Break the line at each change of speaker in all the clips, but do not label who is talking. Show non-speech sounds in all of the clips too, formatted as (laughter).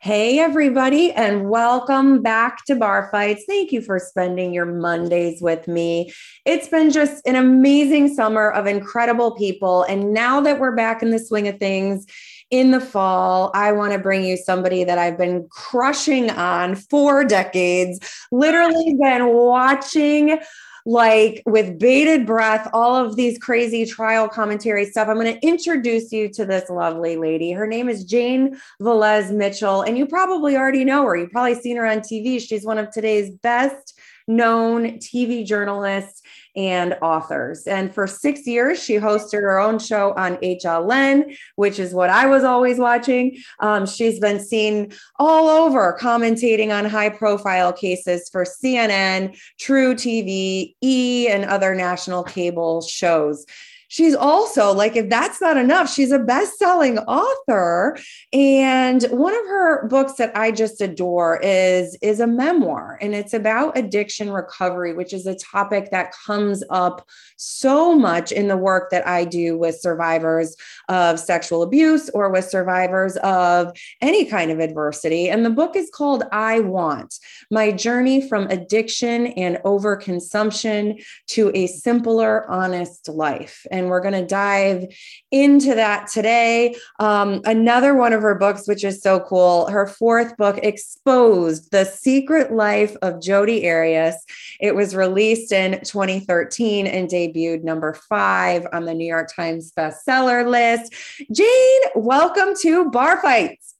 Hey, everybody, and welcome back to Bar Fights. Thank you for spending your Mondays with me. It's been just an amazing summer of incredible people. And now that we're back in the swing of things in the fall, I want to bring you somebody that I've been crushing on for decades, literally been watching like with bated breath, all of these crazy trial commentary stuff. I'm going to introduce you to this lovely lady. Her name is Jane Velez Mitchell, and you probably already know her. You've probably seen her on TV. She's one of today's best known TV journalists and authors. And for six years, she hosted her own show on HLN, which is what I was always watching. Um, she's been seen all over commentating on high profile cases for CNN, truTV, E, and other national cable shows she's also like if that's not enough she's a best-selling author. And one of her books that i just adore is is a memoir and it's about addiction recovery which is a topic that comes up so much in the work that i do with survivors of sexual abuse or with survivors of any kind of adversity. And the book is called i want my journey from addiction and overconsumption to a simpler honest life. And and we're going to dive into that today. Um, another one of her books, which is so cool, her fourth book, Exposed The Secret Life of Jodi Arias. It was released in 2013 and debuted number five on the New York Times bestseller list. Jane, welcome to Bar Fights.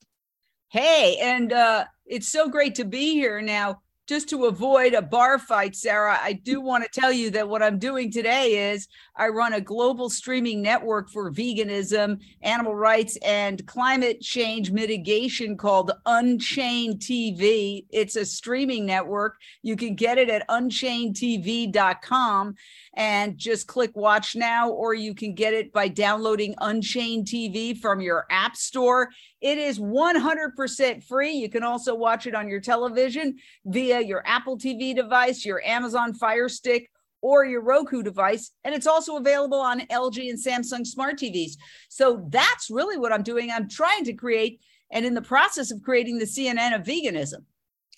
Hey, and uh, it's so great to be here now just to avoid a bar fight, Sarah, I do want to tell you that what I'm doing today is I run a global streaming network for veganism, animal rights, and climate change mitigation called Unchained TV. It's a streaming network. You can get it at unchainedtv.com and just click watch now, or you can get it by downloading Unchained TV from your app store. It is 100% free. You can also watch it on your television via your Apple TV device, your Amazon Fire Stick, or your Roku device. And it's also available on LG and Samsung smart TVs. So that's really what I'm doing. I'm trying to create and in the process of creating the CNN of veganism.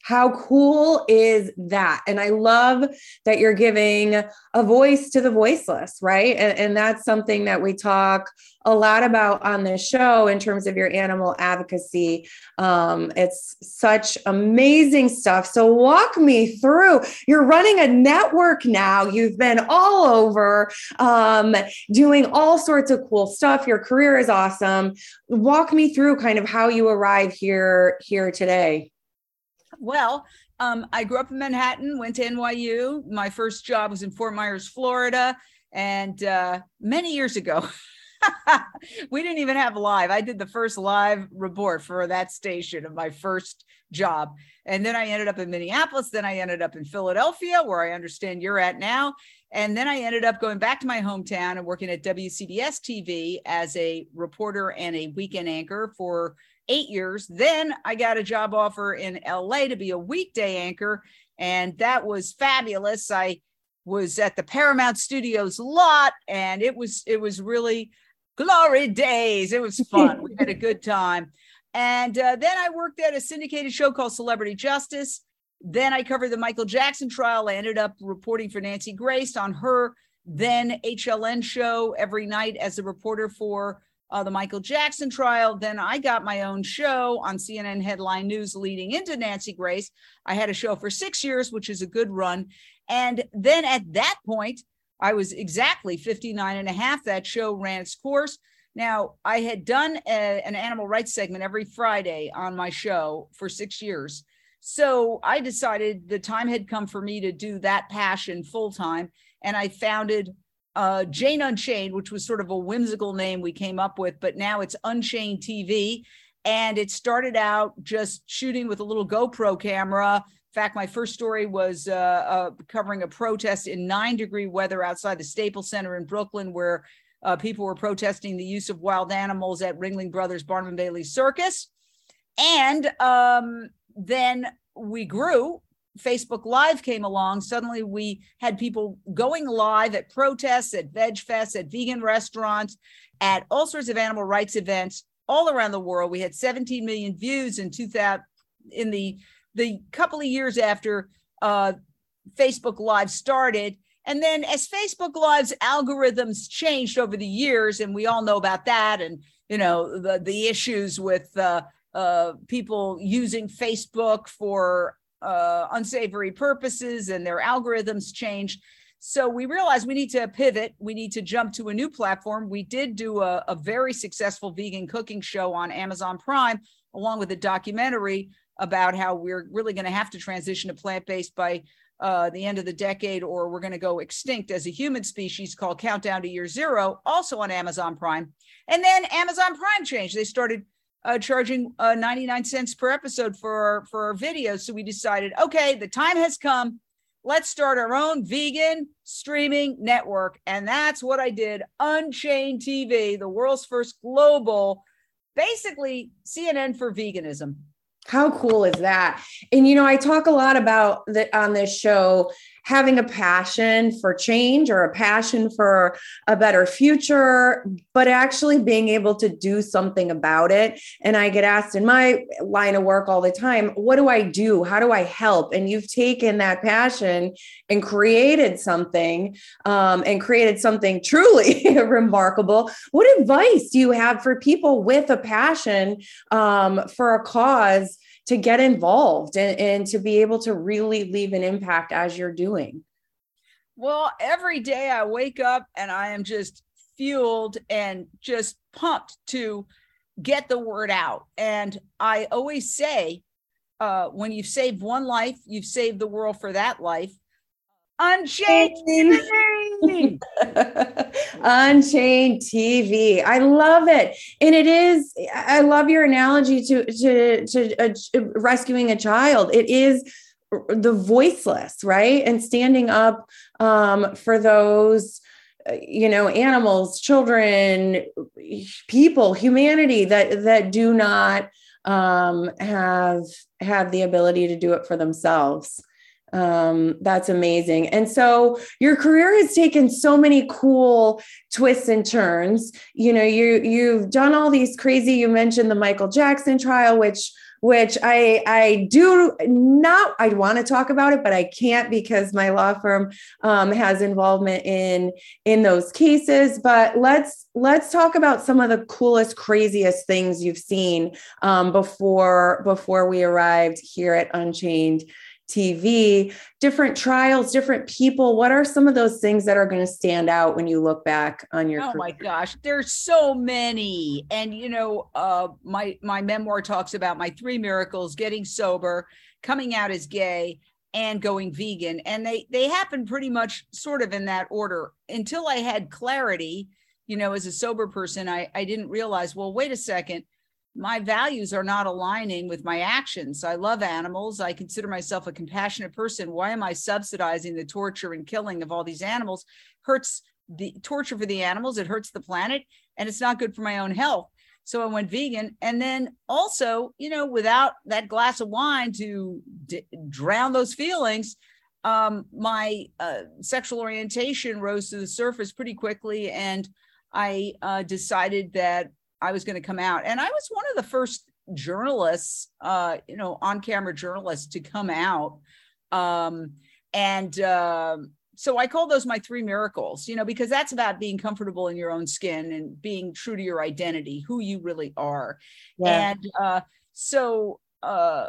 How cool is that? And I love that you're giving a voice to the voiceless, right? And, and, that's something that we talk a lot about on this show in terms of your animal advocacy. Um, it's such amazing stuff. So, walk me through. You're running a network now, you've been all over um, doing all sorts of cool stuff. Your career is awesome. Walk me through kind of how you arrive here here today.
Well, um, I grew up in Manhattan, went to NYU. My first job was in Fort Myers, Florida. And uh, many years ago, (laughs) we didn't even have live. I did the first live report for that station of my first job. And then I ended up in Minneapolis. Then I ended up in Philadelphia, where I understand you're at now. And then I ended up going back to my hometown and working at WCBS TV as a reporter and a weekend anchor for eight years. Then I got a job offer in LA to be a weekday anchor, and that was fabulous. I was at the Paramount Studios lot, and it was it was really glory days. It was fun. we had a good time. And uh, then I worked at a syndicated show called Celebrity Justice. Then I covered the Michael Jackson trial. I ended up reporting for Nancy Grace on her then HLN show every night as a reporter for uh, the Michael Jackson trial. Then I got my own show on CNN Headline News leading into Nancy Grace. I had a show for six years, which is a good run. And then at that point, I was exactly 59 and a half. That show ran its course. Now, I had done a, an animal rights segment every Friday on my show for six years. So I decided the time had come for me to do that passion full time. And I founded uh, Jane Unchained, which was sort of a whimsical name we came up with, but now it's Unchained TV. And it started out just shooting with a little GoPro camera. In fact, my first story was uh, uh, covering a protest in nine degree weather outside the Staples Center in Brooklyn, where uh, people were protesting the use of wild animals at Ringling Brothers Barnum and Bailey Circus. And um, then we grew Facebook Live came along, suddenly we had people going live at protests, at veg fests, at vegan restaurants, at all sorts of animal rights events all around the world. We had 17 million views in 2000 in the the couple of years after uh, Facebook Live started. And then as Facebook Live's algorithms changed over the years, and we all know about that, and you know the the issues with uh, uh, people using Facebook for uh, unsavory purposes, and their algorithms changed. So we realized we need to pivot. We need to jump to a new platform. We did do a, a very successful vegan cooking show on Amazon Prime, along with a documentary about how we're really going to have to transition to plant based by uh, the end of the decade, or we're going to go extinct as a human species called Countdown to Year Zero, also on Amazon Prime. And then Amazon Prime changed. They started uh, charging uh, 99 cents per episode for our, for our videos. So we decided, okay, the time has come. Let's start our own vegan streaming network. And that's what I did. Unchained TV, the world's first global, basically CNN for veganism.
How cool is that? And you know, I talk a lot about that on this show having a passion for change or a passion for a better future, but actually being able to do something about it. And I get asked in my line of work all the time, what do I do? How do I help? And you've taken that passion and created something um, and created something truly (laughs) remarkable. What advice do you have for people with a passion um, for a cause? to get involved and, and to be able to really leave an impact as you're doing?
Well, every day I wake up and I am just fueled and just pumped to get the word out. And I always say, uh, when you've saved one life, you've saved the world for that life. Unchained
TV. (laughs) Unchained TV. I love it. And it is, I love your analogy to, to, to uh, rescuing a child. It is the voiceless, right? And standing up um, for those uh, you know animals children people humanity that that do not um have have the ability to do it for themselves um, that's amazing. And so your career has taken so many cool twists and turns. You know, you you've done all these crazy. You mentioned the Michael Jackson trial, which which I I do not I want to talk about it, but I can't because my law firm um, has involvement in in those cases. But let's let's talk about some of the coolest, craziest things you've seen um, before before we arrived here at Unchained. TV, different trials, different people. What are some of those things that are going to stand out when you look back on your?
Oh
career?
my gosh, there's so many, and you know, uh, my my memoir talks about my three miracles: getting sober, coming out as gay, and going vegan, and they they happen pretty much sort of in that order. Until I had clarity, you know, as a sober person, I I didn't realize. Well, wait a second my values are not aligning with my actions. I love animals. I consider myself a compassionate person. Why am I subsidizing the torture and killing of all these animals? Hurts the torture for the animals, it hurts the planet, and it's not good for my own health. So I went vegan. And then also, you know, without that glass of wine to d- drown those feelings, um, my uh, sexual orientation rose to the surface pretty quickly. And I uh, decided that I was going to come out. And I was one of the first journalists, uh, you know, on camera journalists to come out. Um, and uh, so I call those my three miracles, you know, because that's about being comfortable in your own skin and being true to your identity, who you really are. Yeah. And uh, so, uh,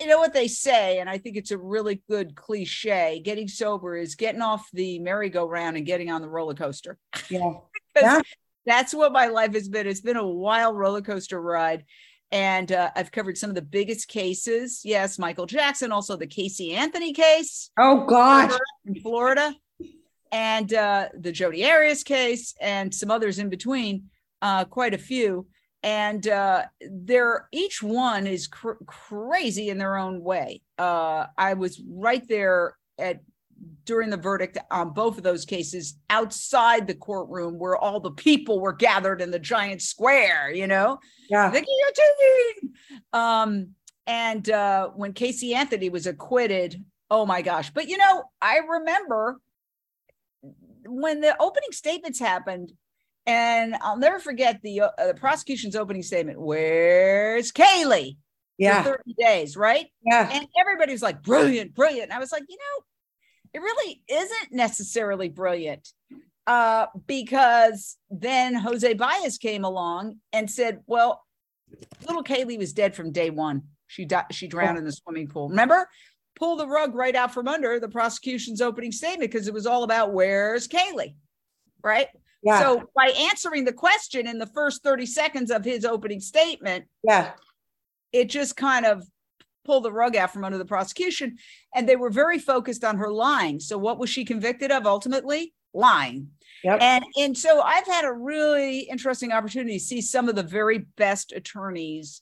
you know what they say, and I think it's a really good cliche getting sober is getting off the merry-go-round and getting on the roller coaster.
Yeah. (laughs)
yeah that's what my life has been. It's been a wild roller coaster ride. And uh, I've covered some of the biggest cases. Yes, Michael Jackson, also the Casey Anthony case.
Oh, gosh.
In Florida. And uh, the Jodi Arias case, and some others in between, uh, quite a few. And uh, they're each one is cr- crazy in their own way. Uh, I was right there at during the verdict on both of those cases outside the courtroom where all the people were gathered in the giant square, you know?
Yeah. The
guillotine. Um, and uh, when Casey Anthony was acquitted, oh my gosh. But you know, I remember when the opening statements happened And I'll never forget the, uh, the prosecution's opening statement. Where's Caylee?
Yeah.
30 days, right?
Yeah.
And everybody was like, brilliant, brilliant. And I was like, you know, it really isn't necessarily brilliant uh, because then Jose Baez came along and said, well, little Caylee was dead from day one. She died, she drowned in the swimming pool. Remember? Pull the rug right out from under the prosecution's opening statement because it was all about where's Caylee, right?
Yeah.
So by answering the question in the first 30 seconds of his opening statement,
yeah.
it just kind of pulled the rug out from under the prosecution. And they were very focused on her lying. So what was she convicted of ultimately? Lying.
Yep.
And and so I've had a really interesting opportunity to see some of the very best attorneys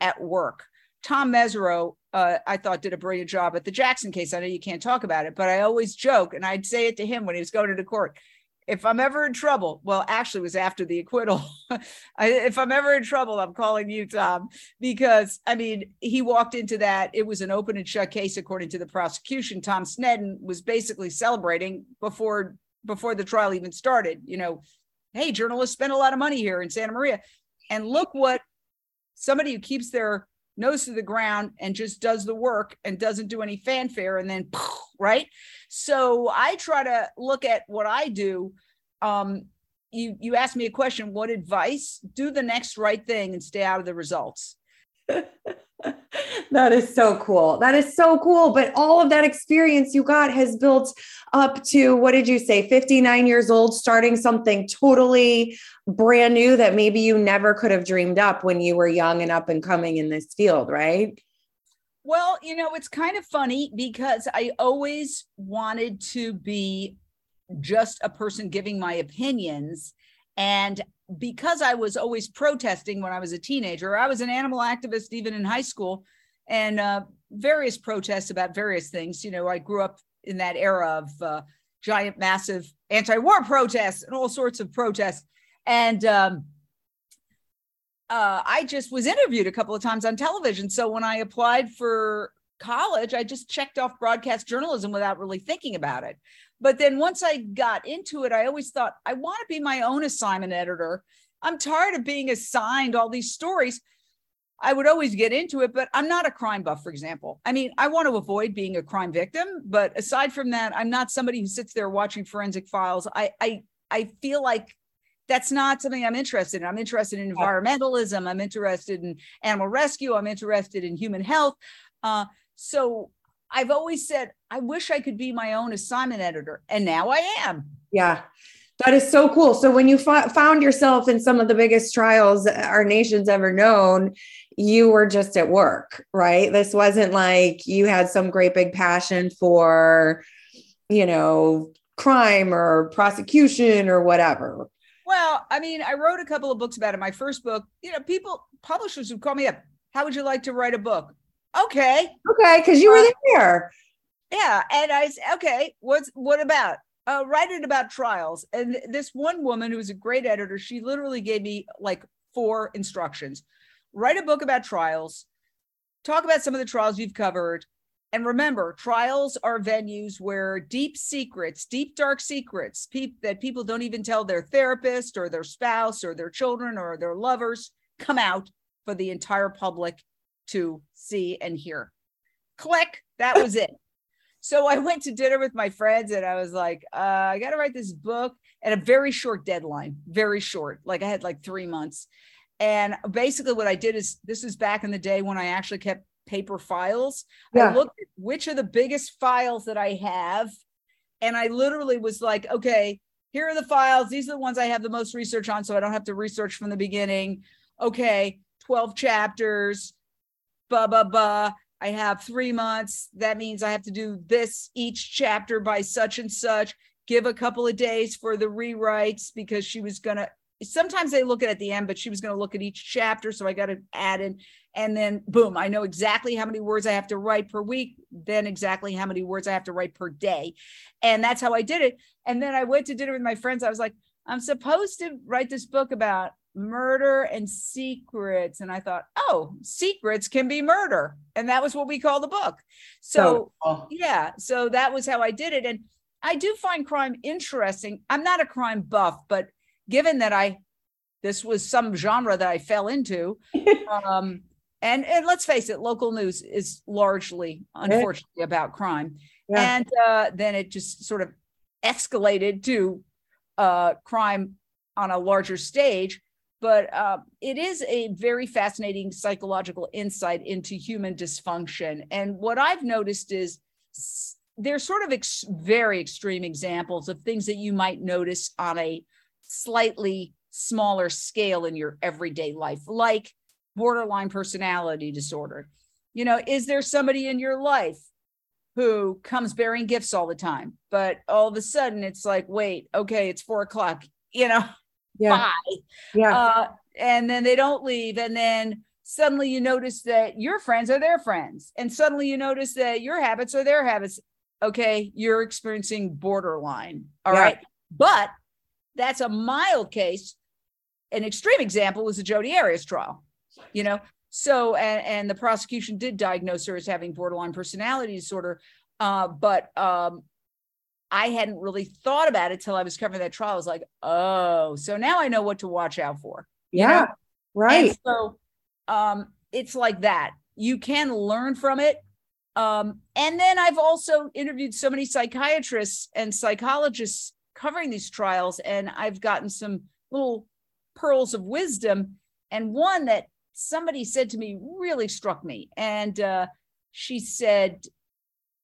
at work. Tom Mesereau, uh, I thought did a brilliant job at the Jackson case. I know you can't talk about it, but I always joke, and I'd say it to him when he was going into court. If I'm ever in trouble, well, actually, was after the acquittal. (laughs) If I'm ever in trouble, I'm calling you, Tom, because I mean, he walked into that. It was an open and shut case, according to the prosecution. Tom Sneddon was basically celebrating before before the trial even started. You know, hey, journalists spend a lot of money here in Santa Maria, and look what somebody who keeps their nose to the ground and just does the work and doesn't do any fanfare and then (laughs) right so i try to look at what i do um you you ask me a question what advice do the next right thing and stay out of the results (laughs)
that is so cool. That is so cool. But all of that experience you got has built up to what did you say, 59 years old, starting something totally brand new that maybe you never could have dreamed up when you were young and up and coming in this field, right?
Well, you know, it's kind of funny because I always wanted to be just a person giving my opinions. And because I was always protesting when I was a teenager, I was an animal activist even in high school and uh, various protests about various things. You know, I grew up in that era of uh, giant, massive anti war protests and all sorts of protests. And um, uh, I just was interviewed a couple of times on television. So when I applied for college, I just checked off broadcast journalism without really thinking about it. But then once I got into it, I always thought, I want to be my own assignment editor. I'm tired of being assigned all these stories. I would always get into it, but I'm not a crime buff, for example. I mean, I want to avoid being a crime victim, but aside from that, I'm not somebody who sits there watching forensic files. I I I feel like that's not something I'm interested in. I'm interested in environmentalism. I'm interested in animal rescue. I'm interested in human health. Uh, so I've always said, I wish I could be my own assignment editor. And now I am.
Yeah. That is so cool. So when you f- found yourself in some of the biggest trials our nation's ever known, you were just at work, right? This wasn't like you had some great big passion for, you know, crime or prosecution or whatever.
Well, I mean, I wrote a couple of books about it. My first book, you know, people, publishers would call me up. How would you like to write a book? Okay.
Okay, because you were there.
Yeah, and I said, okay, what's what about? Uh, write it about trials. And this one woman who was a great editor, she literally gave me like four instructions: write a book about trials, talk about some of the trials you've covered, and remember, trials are venues where deep secrets, deep dark secrets, pe- that people don't even tell their therapist or their spouse or their children or their lovers come out for the entire public to see and hear. Click, that was it. So I went to dinner with my friends and I was like, uh, I got to write this book at a very short deadline, very short. Like I had like three months. And basically, what I did is this is back in the day when I actually kept paper files. Yeah. I looked at which are the biggest files that I have. And I literally was like, okay, here are the files. These are the ones I have the most research on. So I don't have to research from the beginning. Okay, 12 chapters blah, blah, blah. I have three months. That means I have to do this each chapter by such and such. Give a couple of days for the rewrites because she was going to. Sometimes they look at, it at the end, but she was going to look at each chapter. So I got to add in. And then, boom, I know exactly how many words I have to write per week, then exactly how many words I have to write per day. And that's how I did it. And then I went to dinner with my friends. I was like, I'm supposed to write this book about murder and secrets. And I thought, oh, secrets can be murder. And that was what we call the book. So, oh. yeah, so that was how I did it. And I do find crime interesting. I'm not a crime buff, but given that I this was some genre that I fell into. (laughs) um, and and let's face it, local news is largely, unfortunately, about crime. Yeah. And uh, then it just sort of escalated to uh, crime on a larger stage. But uh, it is a very fascinating psychological insight into human dysfunction. And what I've noticed is there's sort of ex- very extreme examples of things that you might notice on a slightly smaller scale in your everyday life, like borderline personality disorder. You know, is there somebody in your life who comes bearing gifts all the time, but all of a sudden it's like, wait, okay, it's four o'clock, you know, (laughs) yeah. bye. Yeah. Uh, and then they don't leave. And then suddenly you notice that your friends are their friends. And suddenly you notice that your habits are their habits. Okay, you're experiencing borderline. All yeah. right, But that's a mild case an extreme example was the Jodi Arias trial, you know. So and, and the prosecution did diagnose her as having borderline personality disorder, uh, but um, I hadn't really thought about it till I was covering that trial. I was like, oh, so now I know what to watch out for.
Yeah, know? right.
And so um, it's like that. You can learn from it. Um, and then I've also interviewed so many psychiatrists and psychologists covering these trials, and I've gotten some little pearls of wisdom. And one that somebody said to me really struck me. And uh, she said,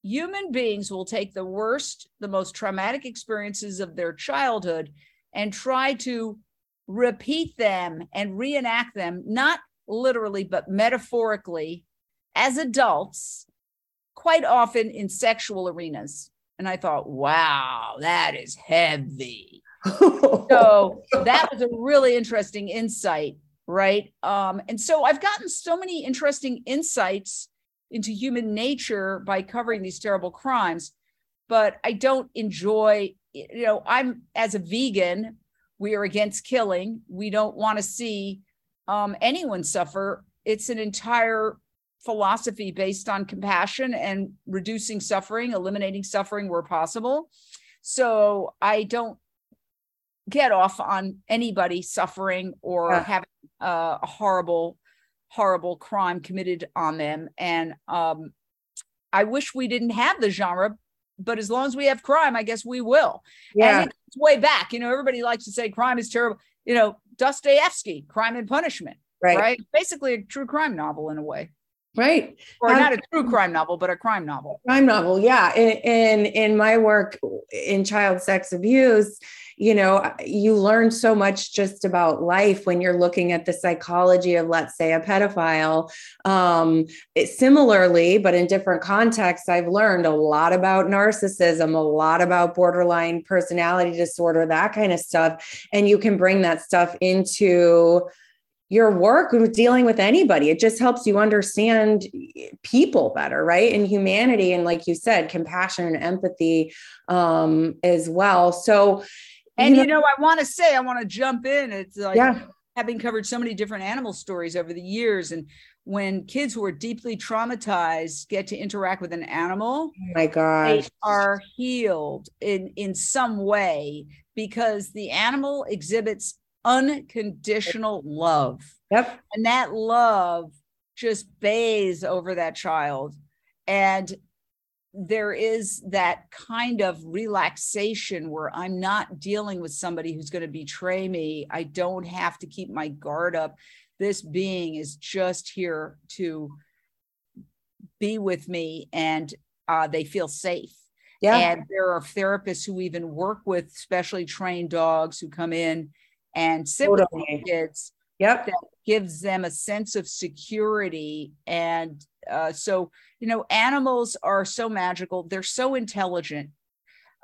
Human beings will take the worst, the most traumatic experiences of their childhood and try to repeat them and reenact them, not literally, but metaphorically, as adults, quite often in sexual arenas. And I thought, wow, that is heavy (laughs) so that was a really interesting insight, right? Um, and so I've gotten so many interesting insights into human nature by covering these terrible crimes, but I don't enjoy, you know, I'm as a vegan, we are against killing. We don't want to see um, anyone suffer. It's an entire philosophy based on compassion and reducing suffering, eliminating suffering where possible. So I don't get off on anybody suffering or yeah. having uh, a horrible, horrible crime committed on them. And um, I wish we didn't have the genre, but as long as we have crime, I guess we will. Yeah. And it's way back. You know, everybody likes to say crime is terrible. You know, Dostoevsky, Crime and Punishment, right? right? Basically a true crime novel in a way.
Right.
Or um, not a true crime novel, but a crime novel.
Crime novel, yeah. In, in in my work in child sex abuse, you know, you learn so much just about life when you're looking at the psychology of, let's say, a pedophile. Um, it, similarly, but in different contexts, I've learned a lot about narcissism, a lot about borderline personality disorder, that kind of stuff. And you can bring that stuff into your work with dealing with anybody. It just helps you understand people better, right? And humanity, and like you said, compassion and empathy um, as well. So,
and you know, you know I want to say, I want to jump in. It's like yeah. having covered so many different animal stories over the years, and when kids who are deeply traumatized get to interact with an animal,
oh my God, they
are healed in in some way because the animal exhibits unconditional love.
Yep,
and that love just bathes over that child, and there is that kind of relaxation where I'm not dealing with somebody who's going to betray me. I don't have to keep my guard up. This being is just here to be with me and uh, they feel safe. Yeah. And there are therapists who even work with specially trained dogs who come in and sit totally. with kids.
Yep.
That gives them a sense of security and uh, so, you know, animals are so magical. They're so intelligent,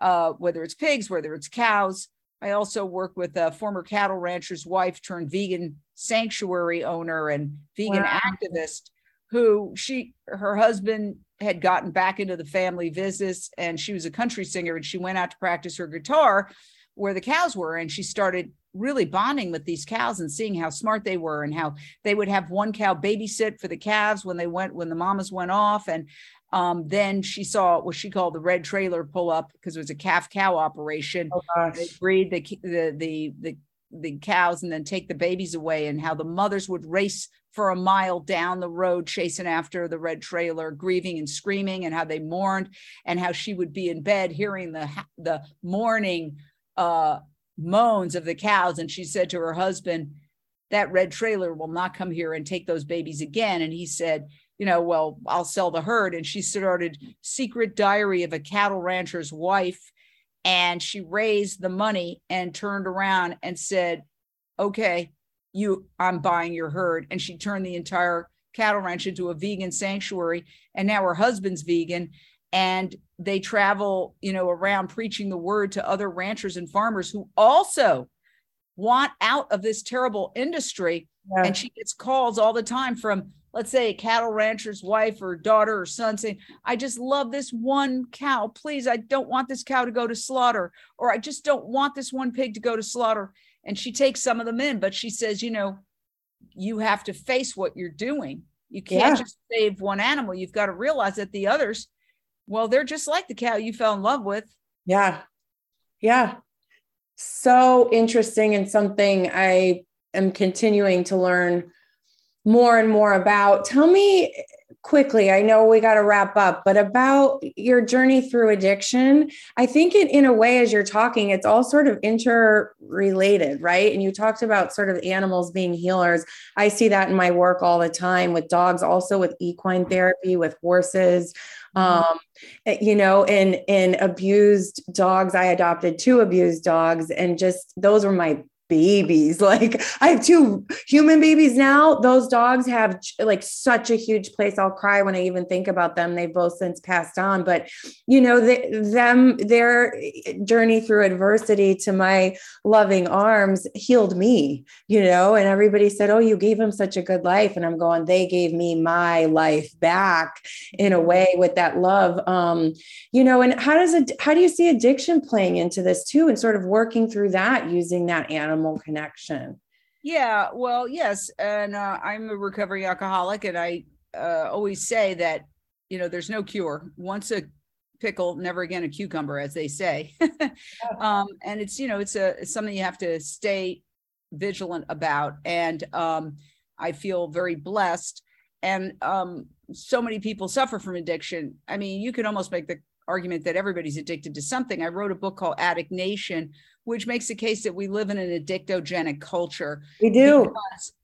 uh, whether it's pigs, whether it's cows. I also work with a former cattle rancher's wife turned vegan sanctuary owner and vegan wow. activist who she her husband had gotten back into the family business and she was a country singer and she went out to practice her guitar where the cows were and she started really bonding with these cows and seeing how smart they were and how they would have one cow babysit for the calves when they went when the mamas went off and um, then she saw what she called the red trailer pull up because it was a calf cow operation.
Oh,
they breed the, the the the the cows and then take the babies away and how the mothers would race for a mile down the road chasing after the red trailer grieving and screaming and how they mourned and how she would be in bed hearing the the mourning uh moans of the cows. And she said to her husband that red trailer will not come here and take those babies again. And he said you know well i'll sell the herd. And she started secret diary of a cattle rancher's wife. And she raised the money and turned around and said okay you i'm buying your herd. And she turned the entire cattle ranch into a vegan sanctuary. And now her husband's vegan and they travel you know around preaching the word to other ranchers and farmers who also want out of this terrible industry. Yeah. and she gets calls all the time from let's say a cattle rancher's wife or daughter or son saying i just love this one cow. Please i don't want this cow to go to slaughter or i just don't want this one pig to go to slaughter. And she takes some of them in but she says you know you have to face what you're doing. You can't yeah. just save one animal. You've got to realize that the others well they're just like the cow you fell in love with.
Yeah. Yeah. So interesting and something i am continuing to learn more and more about. Tell me quickly i know we got to wrap up but about your journey through addiction i think it in a way as you're talking it's all sort of interrelated right? And you talked about sort of animals being healers. I see that in my work all the time with dogs also with equine therapy with horses. Um, eh, you know in in abused dogs i adopted two abused dogs and just those were my babies. (laughs) Like I have two human babies now. Those dogs have like such a huge place. I'll cry when I even think about them. They've both since passed on, but you know, the, them, their journey through adversity to my loving arms healed me, you know, and everybody said, Oh, you gave him such a good life. And I'm going, they gave me my life back in a way with that love. Um, you know, and how does it, how do you see addiction playing into this too? And sort of working through that using that animal animal connection.
Yeah, well, yes, and uh, I'm a recovering alcoholic, and I uh, always say that you know there's no cure. Once a pickle, never again a cucumber, as they say. (laughs) um, and it's you know it's a it's something you have to stay vigilant about, and um, I feel very blessed. And um, so many people suffer from addiction. I mean, you could almost make the argument that everybody's addicted to something. I wrote a book called Addict Nation, which makes the case that we live in an addictogenic culture.
We do.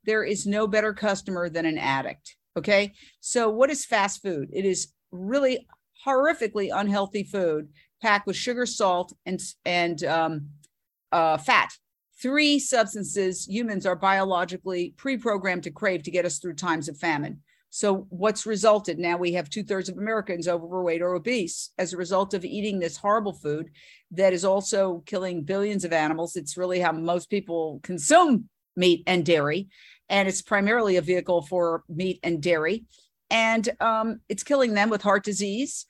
There is no better customer than an addict. Okay. So, what is fast food? It is really horrifically unhealthy food packed with sugar, salt, and, and um, uh, fat. Three substances humans are biologically pre programmed to crave to get us through times of famine. So, what's resulted? Now we have two thirds of Americans overweight or obese as a result of eating this horrible food that is also killing billions of animals. It's really how most people consume meat and dairy, and it's primarily a vehicle for meat and dairy. And um, it's killing them with heart disease,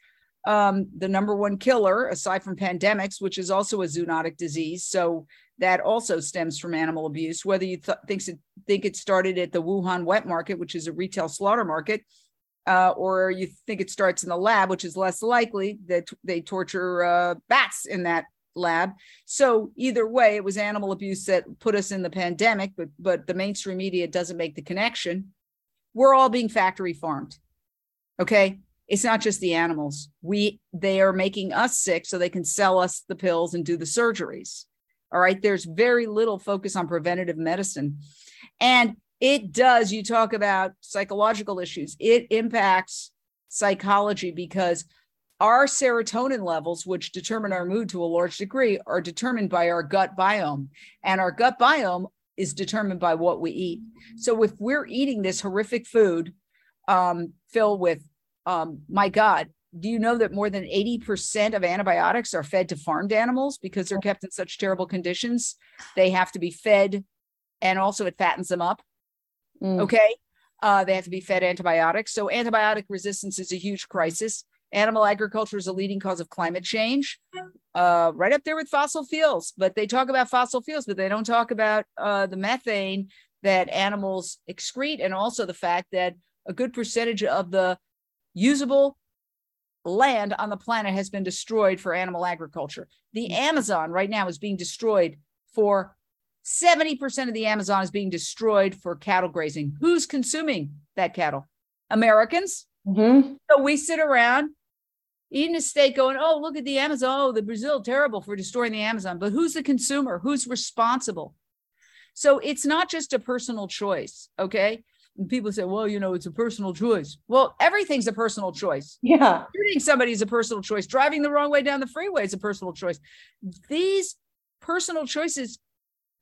um, the number one killer, aside from pandemics, which is also a zoonotic disease. So that also stems from animal abuse. Whether you th- thinks it, think it started at the Wuhan wet market, which is a retail slaughter market, uh, or you think it starts in the lab, which is less likely that they torture uh, bats in that lab. So either way, it was animal abuse that put us in the pandemic, but but the mainstream media doesn't make the connection. We're all being factory farmed. Okay, it's not just the animals. We they are making us sick so they can sell us the pills and do the surgeries. All right. There's very little focus on preventative medicine. And it does, you talk about psychological issues, it impacts psychology because our serotonin levels, which determine our mood to a large degree, are determined by our gut biome. And our gut biome is determined by what we eat. So if we're eating this horrific food um, filled with, um, my God, do you know that more than 80% of antibiotics are fed to farmed animals because they're kept in such terrible conditions? They have to be fed, and also it fattens them up. Mm. Okay. Uh, they have to be fed antibiotics. So, antibiotic resistance is a huge crisis. Animal agriculture is a leading cause of climate change, uh, right up there with fossil fuels. But they talk about fossil fuels, but they don't talk about uh, the methane that animals excrete, and also the fact that a good percentage of the usable land on the planet has been destroyed for animal agriculture. The mm. Amazon right now is being destroyed for 70% of the Amazon is being destroyed for cattle grazing. Who's consuming that cattle? Americans.
Mm-hmm.
So we sit around eating a steak going, oh, look at the Amazon. Oh, the Brazil, terrible for destroying the Amazon. But who's the consumer? Who's responsible? So it's not just a personal choice. Okay. And people say, well, you know, it's a personal choice. Well, everything's a personal choice.
Yeah.
Shooting somebody is a personal choice. Driving the wrong way down the freeway is a personal choice. These personal choices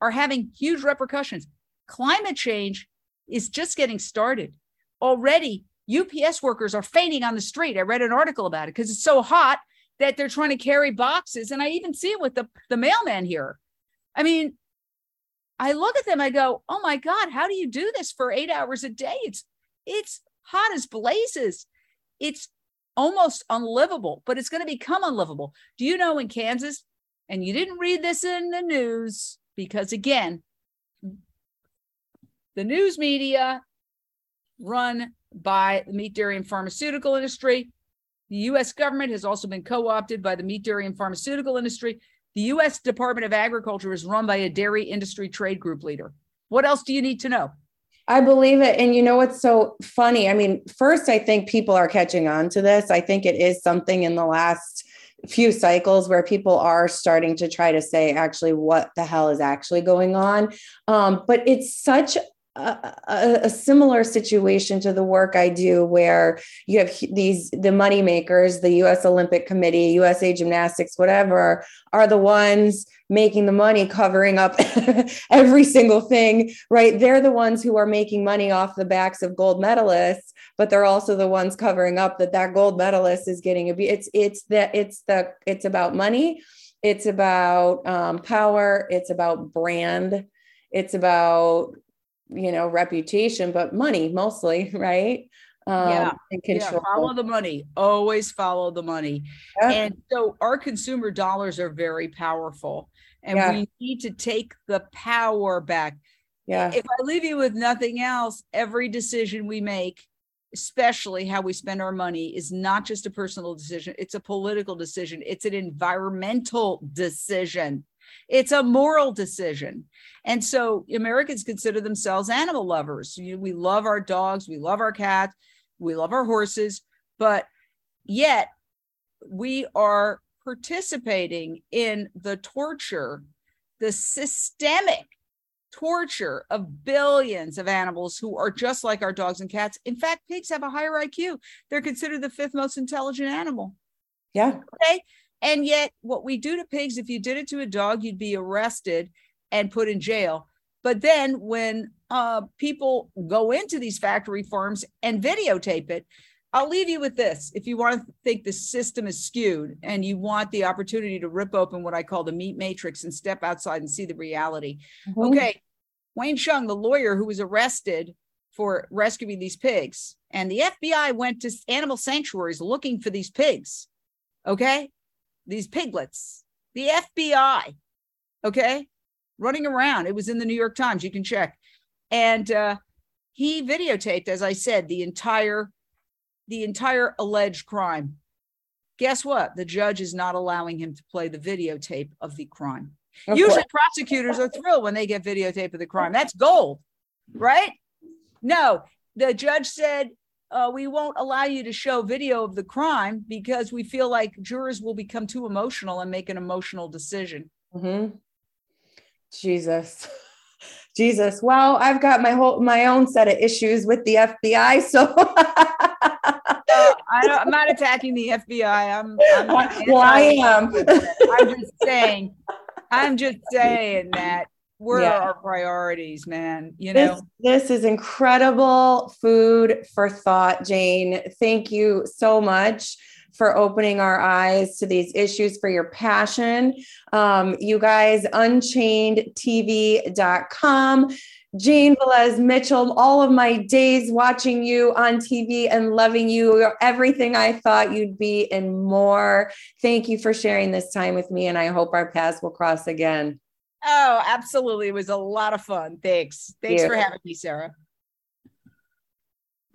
are having huge repercussions. Climate change is just getting started. Already, UPS workers are fainting on the street. I read an article about it because it's so hot that they're trying to carry boxes. And I even see it with the, the mailman here. I mean, I look at them, I go, oh my God, how do you do this for eight hours a day? It's it's hot as blazes. It's almost unlivable, but it's going to become unlivable. Do you know in Kansas, and you didn't read this in the news because again, the news media run by the meat, dairy, and pharmaceutical industry. The US government has also been co opted by the meat, dairy, and pharmaceutical industry. The US Department of Agriculture is run by a dairy industry trade group leader. What else do you need to know?
I believe it. And you know what's so funny? I mean, first, I think people are catching on to this. I think it is something in the last few cycles where people are starting to try to say actually what the hell is actually going on um, but it's such a, a, similar situation to the work I do, where you have these the money makers, the U.S. Olympic Committee, USA Gymnastics, whatever, are the ones making the money, covering up (laughs) every single thing. Right? They're the ones who are making money off the backs of gold medalists, but they're also the ones covering up that that gold medalist is getting abused. It's it's the it's the it's about money. It's about um, power. It's about brand. It's about you know reputation but money mostly (laughs) right
um, yeah. and control. yeah follow the money always follow the money yeah. and so our consumer dollars are very powerful and yeah. we need to take the power back
yeah
if i leave you with nothing else every decision we make especially how we spend our money is not just a personal decision it's a political decision it's an environmental decision it's a moral decision. And so Americans consider themselves animal lovers. We love our dogs, we love our cats, we love our horses, but yet we are participating in the torture, the systemic torture of billions of animals who are just like our dogs and cats. In fact, pigs have a higher IQ. They're considered the fifth most intelligent animal.
Yeah.
Okay. And yet, what we do to pigs, if you did it to a dog, you'd be arrested and put in jail. But then, when uh, people go into these factory farms and videotape it, I'll leave you with this. If you want to think the system is skewed and you want the opportunity to rip open what I call the meat matrix and step outside and see the reality. Mm-hmm. Okay. Wayne Hsiung, the lawyer who was arrested for rescuing these pigs, and the FBI went to animal sanctuaries looking for these pigs. Okay these piglets, the FBI, okay, running around. It was in the New York Times. You can check. And uh, he videotaped, as I said, the entire the entire alleged crime. Guess what? The judge is not allowing him to play the videotape of the crime. Of Usually, prosecutors are thrilled when they get videotape of the crime. That's gold, right? No, the judge said uh, we won't allow you to show video of the crime because we feel like jurors will become too emotional and make an emotional decision.
Mm-hmm. Jesus. (laughs) Jesus. Well, I've got my whole my own set of issues with the FBI. So (laughs) uh,
I am not attacking the FBI. I'm, I'm (laughs)
well, I am.
I'm just saying. I'm just saying that where yeah. are our priorities man you
know this, this, is incredible food for thought jane thank you so much for opening our eyes to these issues for your passion um, you guys unchainedtv.com Jane Velez Mitchell, all of my days watching you on TV and loving you, You're everything I thought you'd be and more. Thank you for sharing this time with me, and I hope our paths will cross again.
Oh, absolutely. It was a lot of fun. Thanks. Thanks yeah. for having me, Sarah.